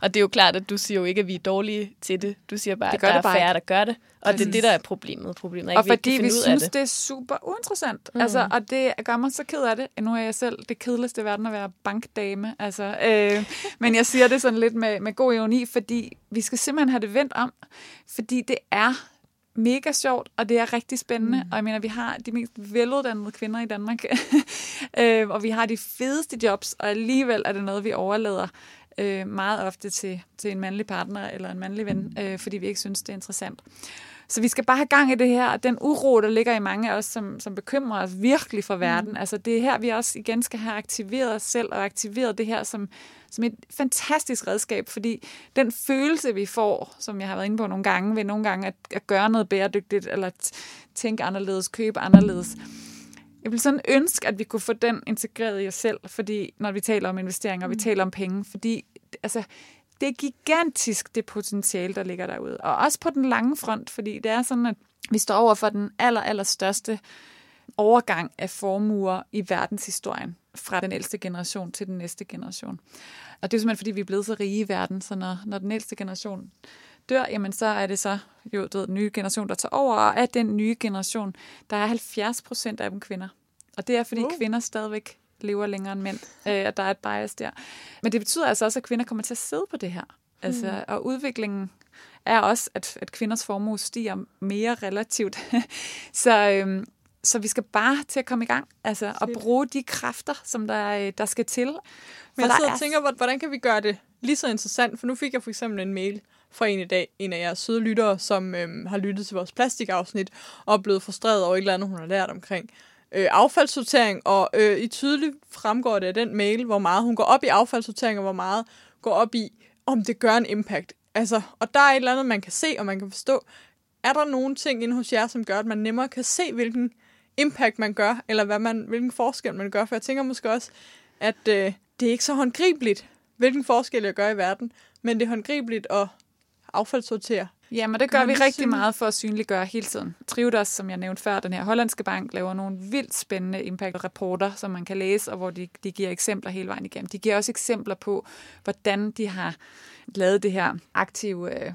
Og det er jo klart, at du siger jo ikke, at vi er dårlige til det. Du siger bare, Det at der det er bare færre, ikke. der gør det. Og det er Præcis. det, der er problemet. Problemet er ikke, Og vi fordi vi af synes, det. det er super uinteressant. Mm. Altså, og det gør mig så ked af det. Nu er jeg selv det kedeligste i verden at være bankdame. Altså, øh, men jeg siger det sådan lidt med, med god ironi, fordi vi skal simpelthen have det vendt om. Fordi det er mega sjovt, og det er rigtig spændende. Mm. Og jeg mener, vi har de mest veluddannede kvinder i Danmark. øh, og vi har de fedeste jobs, og alligevel er det noget, vi overlader øh, meget ofte til, til en mandlig partner eller en mandlig ven, øh, fordi vi ikke synes, det er interessant. Så vi skal bare have gang i det her, og den uro, der ligger i mange af os, som, som bekymrer os virkelig for verden. Mm. Altså det er her, vi også igen skal have aktiveret os selv, og aktiveret det her som, som et fantastisk redskab, fordi den følelse, vi får, som jeg har været inde på nogle gange, ved nogle gange at, at gøre noget bæredygtigt, eller tænke anderledes, købe anderledes, jeg vil sådan ønske, at vi kunne få den integreret i os selv, fordi når vi taler om investeringer, og vi taler om penge, fordi altså, det er gigantisk, det potentiale, der ligger derude. Og også på den lange front, fordi det er sådan, at vi står over for den aller, aller største overgang af formuer i verdenshistorien fra den ældste generation til den næste generation. Og det er simpelthen, fordi vi er blevet så rige i verden, så når, når den ældste generation dør, jamen så er det så jo du ved, den nye generation, der tager over, og af den nye generation, der er 70 procent af dem kvinder. Og det er, fordi uh. kvinder stadigvæk lever længere end mænd, øh, og der er et bias der. Men det betyder altså også, at kvinder kommer til at sidde på det her. Altså, og udviklingen er også, at, at kvinders formue stiger mere relativt. så, øhm, så vi skal bare til at komme i gang, altså at bruge de kræfter, som der, øh, der skal til. Men jeg sidder og tænker, hvordan kan vi gøre det lige så interessant? For nu fik jeg for eksempel en mail fra en i dag, en af jeres søde lyttere, som øhm, har lyttet til vores plastikafsnit og er blevet frustreret over et eller andet, hun har lært omkring øh, affaldssortering, og øh, i tydeligt fremgår det af den mail, hvor meget hun går op i affaldssortering, og hvor meget går op i, om det gør en impact. Altså, og der er et eller andet, man kan se, og man kan forstå. Er der nogle ting inde hos jer, som gør, at man nemmere kan se, hvilken impact man gør, eller hvad man, hvilken forskel man gør? For jeg tænker måske også, at øh, det er ikke så håndgribeligt, hvilken forskel jeg gør i verden, men det er håndgribeligt at affaldssortere. Ja, men det gør vi rigtig meget for at synliggøre hele tiden. Trivdos, som jeg nævnte før, den her hollandske bank, laver nogle vildt spændende impact-rapporter, som man kan læse, og hvor de, de giver eksempler hele vejen igennem. De giver også eksempler på, hvordan de har lavet det her aktive øh,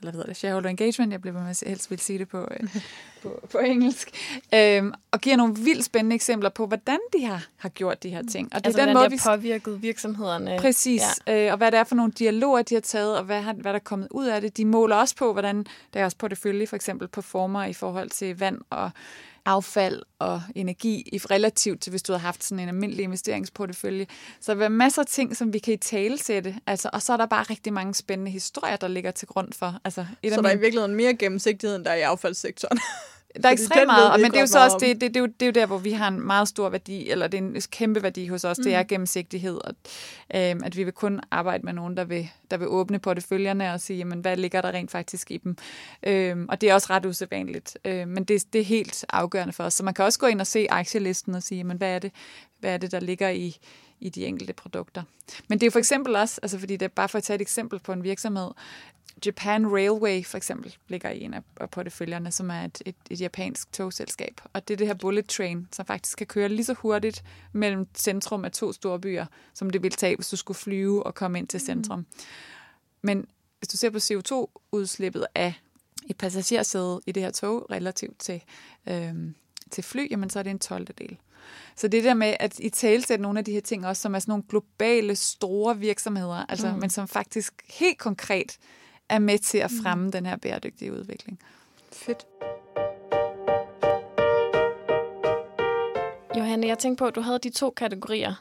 eller hvad hedder det, shareholder engagement, jeg bliver med at helst vil sige det på, øh, på, på engelsk, øhm, og giver nogle vildt spændende eksempler på, hvordan de har, har gjort de her ting. Og det altså, er den måde, de har påvirket virksomhederne. Præcis, ja. øh, og hvad det er for nogle dialoger, de har taget, og hvad, har, hvad der er kommet ud af det. De måler også på, hvordan deres portefølje for eksempel performer i forhold til vand og affald og energi i relativt til, hvis du havde haft sådan en almindelig investeringsportefølje. Så der er masser af ting, som vi kan i tale sætte, altså, og så er der bare rigtig mange spændende historier, der ligger til grund for. Altså, et så der er i virkeligheden mere gennemsigtighed, end der er i affaldssektoren? Der er ekstremt meget, men det er jo så også det, det, det, er jo, det er jo der, hvor vi har en meget stor værdi, eller det er en kæmpe værdi hos os, mm. det er mm. gennemsigtighed, og øhm, at vi vil kun arbejde med nogen, der vil, der vil åbne porteføljerne og sige, jamen, hvad ligger der rent faktisk i dem. Øhm, og det er også ret usædvanligt, øhm, men det, det er helt afgørende for os. Så man kan også gå ind og se aktielisten og sige, jamen, hvad er det, hvad er det der ligger i, i de enkelte produkter. Men det er jo for eksempel også, altså fordi det er bare for at tage et eksempel på en virksomhed, Japan Railway for eksempel ligger i en af porteføljerne, som er et, et, et japansk togselskab. Og det er det her bullet train, som faktisk kan køre lige så hurtigt mellem centrum af to store byer, som det ville tage, hvis du skulle flyve og komme ind til mm. centrum. Mm. Men hvis du ser på CO2-udslippet af et passagersæde i det her tog relativt til, øhm, til fly, jamen så er det en 12. del. Så det der med at i talsætte nogle af de her ting også, som er sådan nogle globale, store virksomheder, altså, mm. men som faktisk helt konkret er med til at mm. fremme mm. den her bæredygtige udvikling. Fedt. Johanne, jeg tænkte på, at du havde de to kategorier.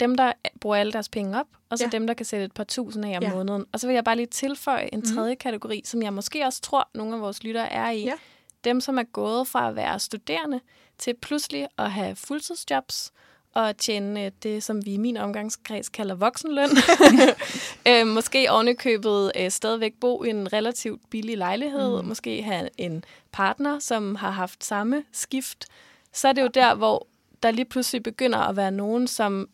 Dem, der bruger alle deres penge op, og så ja. dem, der kan sætte et par tusind af om ja. måneden. Og så vil jeg bare lige tilføje en mhm. tredje mm. kategori, som jeg måske også tror, nogle af vores lyttere er i. Ja. Dem, som er gået fra at være studerende til pludselig at have fuldtidsjobs, og tjene det, som vi i min omgangskreds kalder voksenløn. øh, måske ovenikøbet øh, stadigvæk bo i en relativt billig lejlighed. Mm. Måske have en partner, som har haft samme skift. Så er det jo der, hvor der lige pludselig begynder at være nogen, som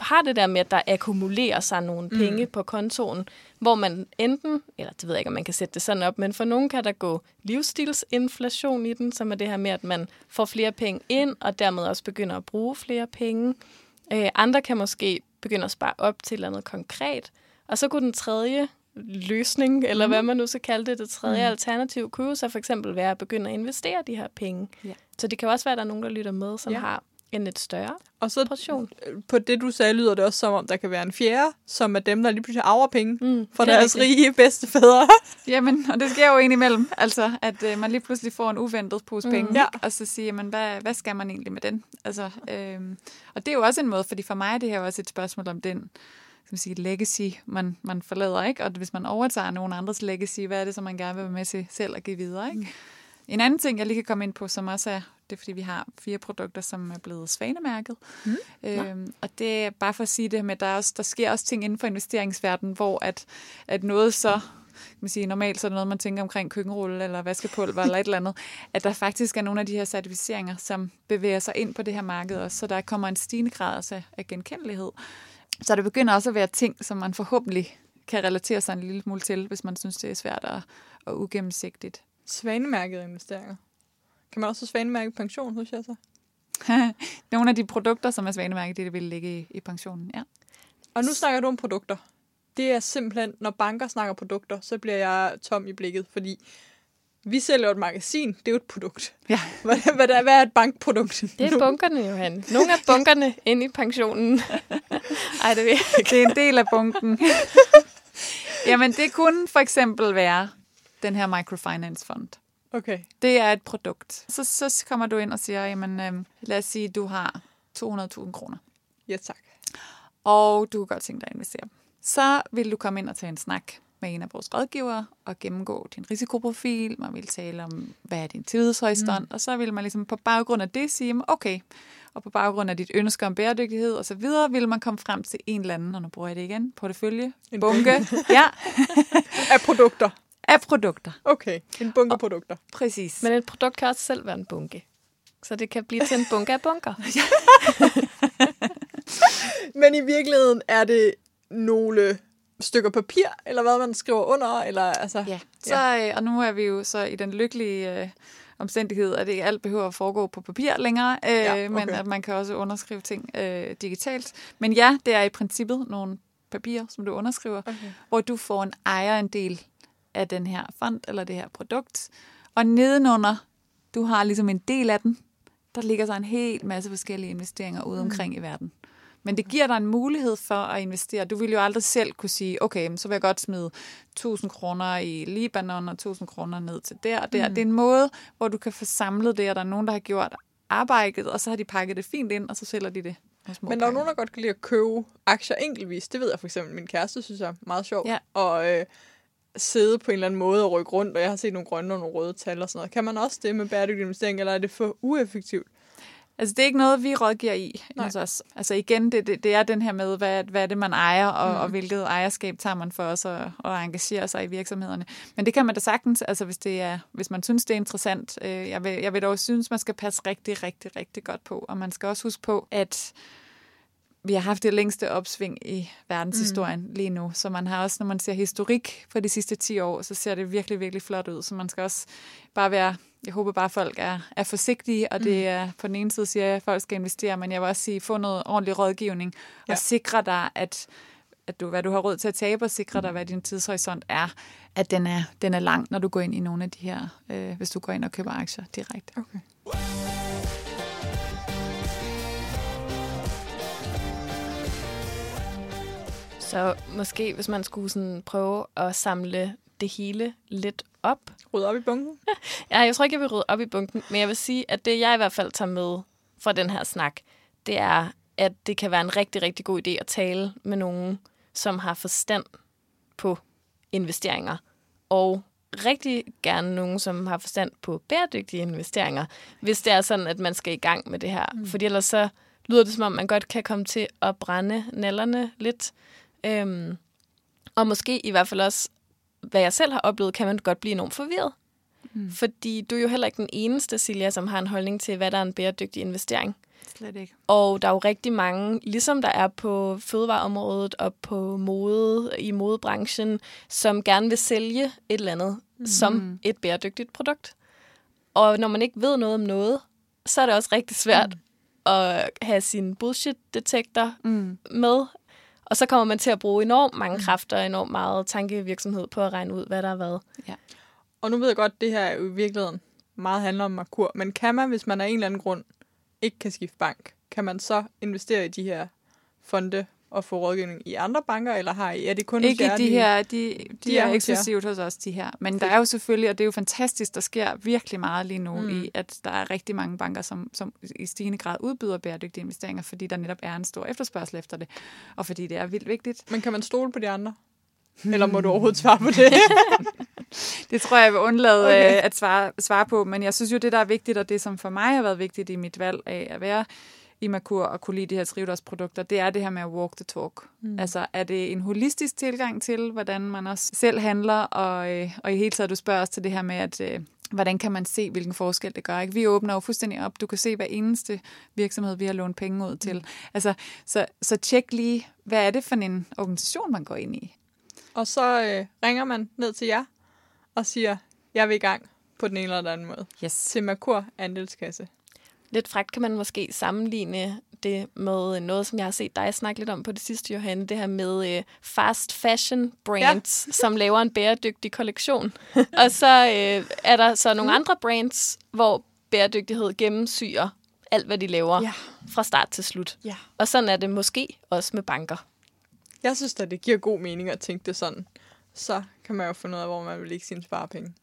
har det der med, at der akkumulerer sig nogle mm. penge mm. på kontoen, hvor man enten, eller det ved jeg ikke, om man kan sætte det sådan op, men for nogen kan der gå livsstilsinflation i den, som er det her med, at man får flere penge ind, og dermed også begynder at bruge flere penge. Øh, andre kan måske begynde at spare op til noget konkret. Og så kunne den tredje løsning, eller mm. hvad man nu skal kalde det, det tredje mm. alternativ, kunne jo så for eksempel være at begynde at investere de her penge. Ja. Så det kan også være, at der er nogen, der lytter med, som ja. har en lidt større og så portion. på det, du sagde, lyder det også som om, der kan være en fjerde, som er dem, der lige pludselig arver penge mm, for deres rigtigt. rige bedstefædre. Jamen, og det sker jo ind imellem, altså, at øh, man lige pludselig får en uventet pose mm. penge, ja. og så siger man, hvad, hvad skal man egentlig med den? Altså, øh, og det er jo også en måde, fordi for mig er det her også et spørgsmål om den skal man sige, legacy, man, man forlader, ikke? Og hvis man overtager nogen andres legacy, hvad er det, som man gerne vil være med til selv at give videre, ikke? Mm. En anden ting, jeg lige kan komme ind på, som også er, det er fordi, vi har fire produkter, som er blevet svanemærket. Mm. Øhm, og det er bare for at sige det med, der, også, der sker også ting inden for investeringsverdenen, hvor at, at noget så kan man sige, normalt så er det noget, man tænker omkring køkkenrulle eller vaskepulver eller et eller andet, at der faktisk er nogle af de her certificeringer, som bevæger sig ind på det her marked også, så der kommer en stigende grad også af genkendelighed. Så det begynder også at være ting, som man forhåbentlig kan relatere sig en lille smule til, hvis man synes, det er svært og, og ugennemsigtigt. Svanemærkede investeringer. Kan man også svanemærke pension hos jer så? Nogle af de produkter, som er svanemærket, det vil ligge i, i pensionen, ja. Og nu snakker du om produkter. Det er simpelthen, når banker snakker produkter, så bliver jeg tom i blikket, fordi vi sælger et magasin, det er jo et produkt. Ja. Hvad, hvad, hvad er et bankprodukt? Det er bunkerne, Johan. Nogle af bunkerne inde i pensionen. Ej, det, ved jeg ikke. det er en del af bunken. Jamen, det kunne for eksempel være den her microfinance fond. Okay. Det er et produkt. Så, så kommer du ind og siger, jamen, øh, lad os sige, du har 200.000 kroner, Ja, tak. og du kan godt tænke dig at investere. Så vil du komme ind og tage en snak med en af vores rådgivere og gennemgå din risikoprofil. Man vil tale om, hvad er din tidshorisont, mm. og så vil man ligesom på baggrund af det sige, okay, og på baggrund af dit ønske om bæredygtighed og så videre, vil man komme frem til en eller anden, og nu bruger jeg det igen, portefølje, En bunke, ja, Af produkter. Af produkter. Okay. En bunke Og- produkter. Præcis. Men et produkt kan også selv være en bunke. Så det kan blive til en bunke af bunker. Men i virkeligheden er det nogle stykker papir, eller hvad man skriver under, eller altså... Ja, så, øh, og nu er vi jo så i den lykkelige øh, omstændighed, at ikke alt behøver at foregå på papir længere, øh, Ja, ja, okay. men at man kan også underskrive ting øh, digitalt. Men ja, det er i princippet nogle papirer, som du underskriver, Okay. hvor du får en ejerandel af den her fond eller det her produkt. Og nedenunder, du har ligesom en del af den, der ligger så en helt masse forskellige investeringer ude omkring i verden. Men det giver dig en mulighed for at investere. Du vil jo aldrig selv kunne sige, okay, så vil jeg godt smide 1000 kroner i Libanon og 1000 kroner ned til der og der. Mm. Det er en måde, hvor du kan få samlet det, og der er nogen, der har gjort arbejdet, og så har de pakket det fint ind, og så sælger de det. Men der er nogen, der godt kan lide at købe aktier enkeltvis. Det ved jeg for eksempel, min kæreste synes jeg er meget sjovt. Ja. Og øh, sidde på en eller anden måde og rykke rundt, og jeg har set nogle grønne og nogle røde tal og sådan noget. Kan man også det med bæredygtig investering, eller er det for ueffektivt? Altså, det er ikke noget, vi rådgiver i Nej. hos os. Altså igen, det, det, det er den her med, hvad, hvad er det, man ejer, og, mm. og hvilket ejerskab tager man for os at, at engagere sig i virksomhederne. Men det kan man da sagtens, altså hvis, det er, hvis man synes, det er interessant. Øh, jeg, vil, jeg vil dog synes, man skal passe rigtig, rigtig, rigtig godt på. Og man skal også huske på, at vi har haft det længste opsving i verdenshistorien mm. lige nu. Så man har også, når man ser historik for de sidste 10 år, så ser det virkelig, virkelig flot ud. Så man skal også bare være, jeg håber bare, at folk er, er forsigtige, og det er på den ene side siger jeg, at folk skal investere, men jeg vil også sige, få noget ordentlig rådgivning, Ja. og sikre dig, at at du, hvad du har råd til at tabe, og sikre dig, hvad din tidshorisont er, at den er, den er lang, når du går ind i nogle af de her, øh, hvis du går ind og køber aktier direkte. Okay. Så måske, hvis man skulle sådan prøve at samle det hele lidt op. Rydde op i bunken? Ja, jeg tror ikke, jeg vil rydde op i bunken, men jeg vil sige, at det, jeg i hvert fald tager med fra den her snak, det er, at det kan være en rigtig, rigtig god idé at tale med nogen, som har forstand på investeringer, og rigtig gerne nogen, som har forstand på bæredygtige investeringer, hvis det er sådan, at man skal i gang med det her. Mm. Fordi ellers så lyder det, som om man godt kan komme til at brænde nallerne lidt. Øhm, og måske i hvert fald også, hvad jeg selv har oplevet, kan man godt blive enormt forvirret. Mm. Fordi du er jo heller ikke den eneste, Silja, som har en holdning til, hvad der er en bæredygtig investering. Slet ikke. Og der er jo rigtig mange, ligesom der er på fødevareområdet og på mode i modebranchen, som gerne vil sælge et eller andet mm. som et bæredygtigt produkt. Og når man ikke ved noget om noget, så er det også rigtig svært mm. at have sin bullshit-detektor Mm. med. Og så kommer man til at bruge enormt mange kræfter og enormt meget tankevirksomhed på at regne ud, hvad der er hvad. Og nu ved jeg godt, at det her jo i virkeligheden meget handler om Merkur. Men kan man, hvis man af en eller anden grund ikke kan skifte bank, kan man så investere i de her fonde og få rådgivning i andre banker, eller har I, er det kun Ikke jer, de her, de, de, de er er, eksklusivt hos os, de her. Men der er jo selvfølgelig, og det er jo fantastisk, der sker virkelig meget lige nu, mm. i at der er rigtig mange banker, som, som i stigende grad udbyder bæredygtige investeringer, fordi der netop er en stor efterspørgsel efter det, og fordi det er vildt vigtigt. Men kan man stole på de andre? Eller må du overhovedet svare på det? Det tror jeg, jeg vil undlade Okay. okay. at svare, svare på, men jeg synes jo, det der er vigtigt, og det som for mig har været vigtigt i mit valg af at være i Merkur og kunne lide de her trivdagsprodukter, det er det her med at walk the talk. Mm. Altså, er det en holistisk tilgang til, hvordan man også selv handler, og, øh, og i hele taget, du spørger os til det her med, at øh, hvordan kan man se, hvilken forskel det gør. Ikke? Vi åbner jo fuldstændig op. Du kan se hver eneste virksomhed, vi har lånt penge ud til. Mm. Altså, så, så tjek lige, hvad er det for en organisation, man går ind i? og så øh, ringer man ned til jer og siger, jeg vil i gang på den ene eller den anden måde. Yes. Til Merkur Andelskasse. Lidt frækt kan man måske sammenligne det med noget, som jeg har set dig snakke lidt om på det sidste, Johanne. Det her med øh, fast fashion brands, ja. som laver en bæredygtig kollektion. og så øh, er der så nogle andre brands, hvor bæredygtighed gennemsyrer alt, hvad de laver Ja. fra start til slut. Ja. Og sådan er det måske også med banker. Jeg synes da, det giver god mening at tænke det sådan. så kan man jo finde ud af, hvor man vil lægge sine sparepenge.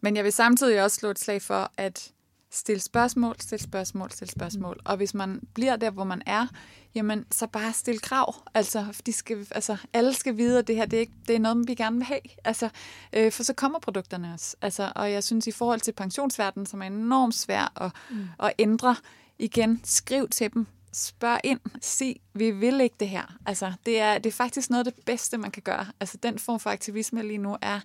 Men jeg vil samtidig også slå et slag for, at stille spørgsmål, stille spørgsmål, stille spørgsmål. Og hvis man bliver der, hvor man er, jamen, så bare stille krav. Altså, de skal, altså alle skal vide, at det her det er, ikke, det er noget, vi gerne vil have. Altså, øh, for så kommer produkterne også. Altså, og jeg synes, i forhold til pensionsverdenen, som er enormt svær at, mm. at ændre, igen, skriv til dem. Spørg ind. Sig, vi vil ikke det her. Altså, det er, det er faktisk noget af det bedste, man kan gøre. Altså, den form for aktivisme lige nu er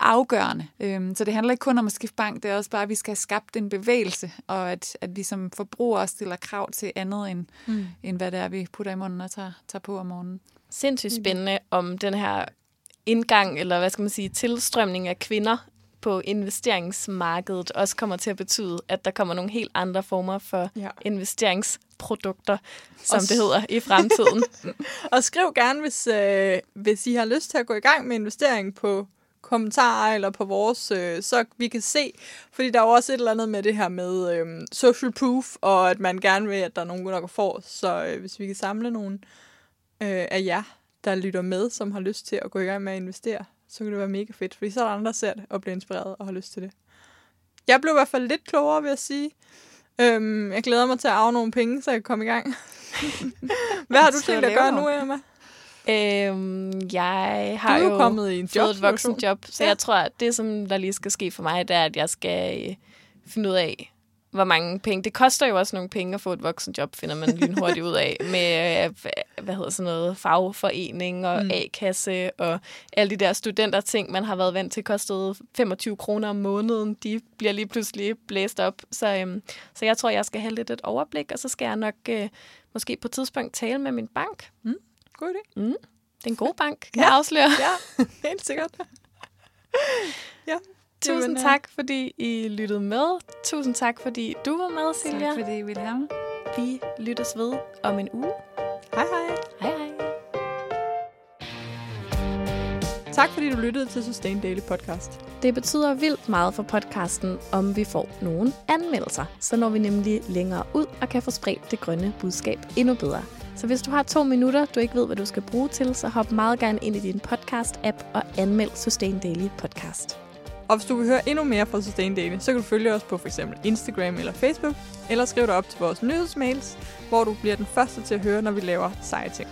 afgørende. Øhm, så det handler ikke kun om at skifte bank, det er også bare, at vi skal have skabt en bevægelse, og at, at vi som forbrugere stiller krav til andet, end, mm. end hvad det er, vi putter i munden og tager, tager på om morgenen. Sindssygt spændende om den her indgang, eller hvad skal man sige, tilstrømning af kvinder på investeringsmarkedet også kommer til at betyde, at der kommer nogle helt andre former for ja. investeringsprodukter, som og det hedder, i fremtiden. og skriv gerne, hvis, øh, hvis I har lyst til at gå i gang med investering på kommentarer eller på vores, øh, så vi kan se, fordi der er jo også et eller andet med det her med øh, social proof, og at man gerne vil, at der er nogen, der går for. Så øh, hvis vi kan samle nogle øh, af jer, der lytter med, som har lyst til at gå i gang med at investere, så kan det være mega fedt, fordi så er der andre, der ser det og bliver inspireret og har lyst til det. Jeg blev i hvert fald lidt klogere, vil jeg sige. Øhm, jeg glæder mig til at arve nogle penge, så jeg kan komme i gang. Hvad har du tænkt at gøre nu, Emma? Øhm, jeg har du er jo, kommet i en fået et voksenjob, så ja. jeg tror, at det, som der lige skal ske for mig, det er, at jeg skal øh, finde ud af, hvor mange penge. Det koster jo også nogle penge at få et voksenjob, finder man lynhurtigt ud af, med øh, hvad hedder sådan noget, fagforening og mm. A-kasse og alle de der studenterting, man har været vant til, kostede 25 kroner om måneden. De bliver lige pludselig blæst op. Så, øhm, så jeg tror, jeg skal have lidt et overblik, og så skal jeg nok øh, måske på et tidspunkt tale med min bank. Mm. God idé. Mm. Det er en god bank, kan ja. jeg afsløre. Ja, helt sikkert. ja. Tusind Jamen, tak, fordi I lyttede med. Tusind tak, fordi du var med, Silja. Tak, fordi I ville have mig. Vi lyttes ved om en uge. Hej hej. Hej hej. Tak fordi du lyttede til Sustain Daily Podcast. Det betyder vildt meget for podcasten, om vi får nogle anmeldelser. Så når vi nemlig længere ud og kan få spredt det grønne budskab endnu bedre. Så hvis du har to minutter, du ikke ved, hvad du skal bruge til, så hop meget gerne ind i din podcast-app og anmeld Sustain Daily Podcast. Og hvis du vil høre endnu mere fra Sustain Daily, så kan du følge os på f.eks. Instagram eller Facebook, eller skriv dig op til vores nyhedsmails, hvor du bliver den første til at høre, når vi laver seje ting.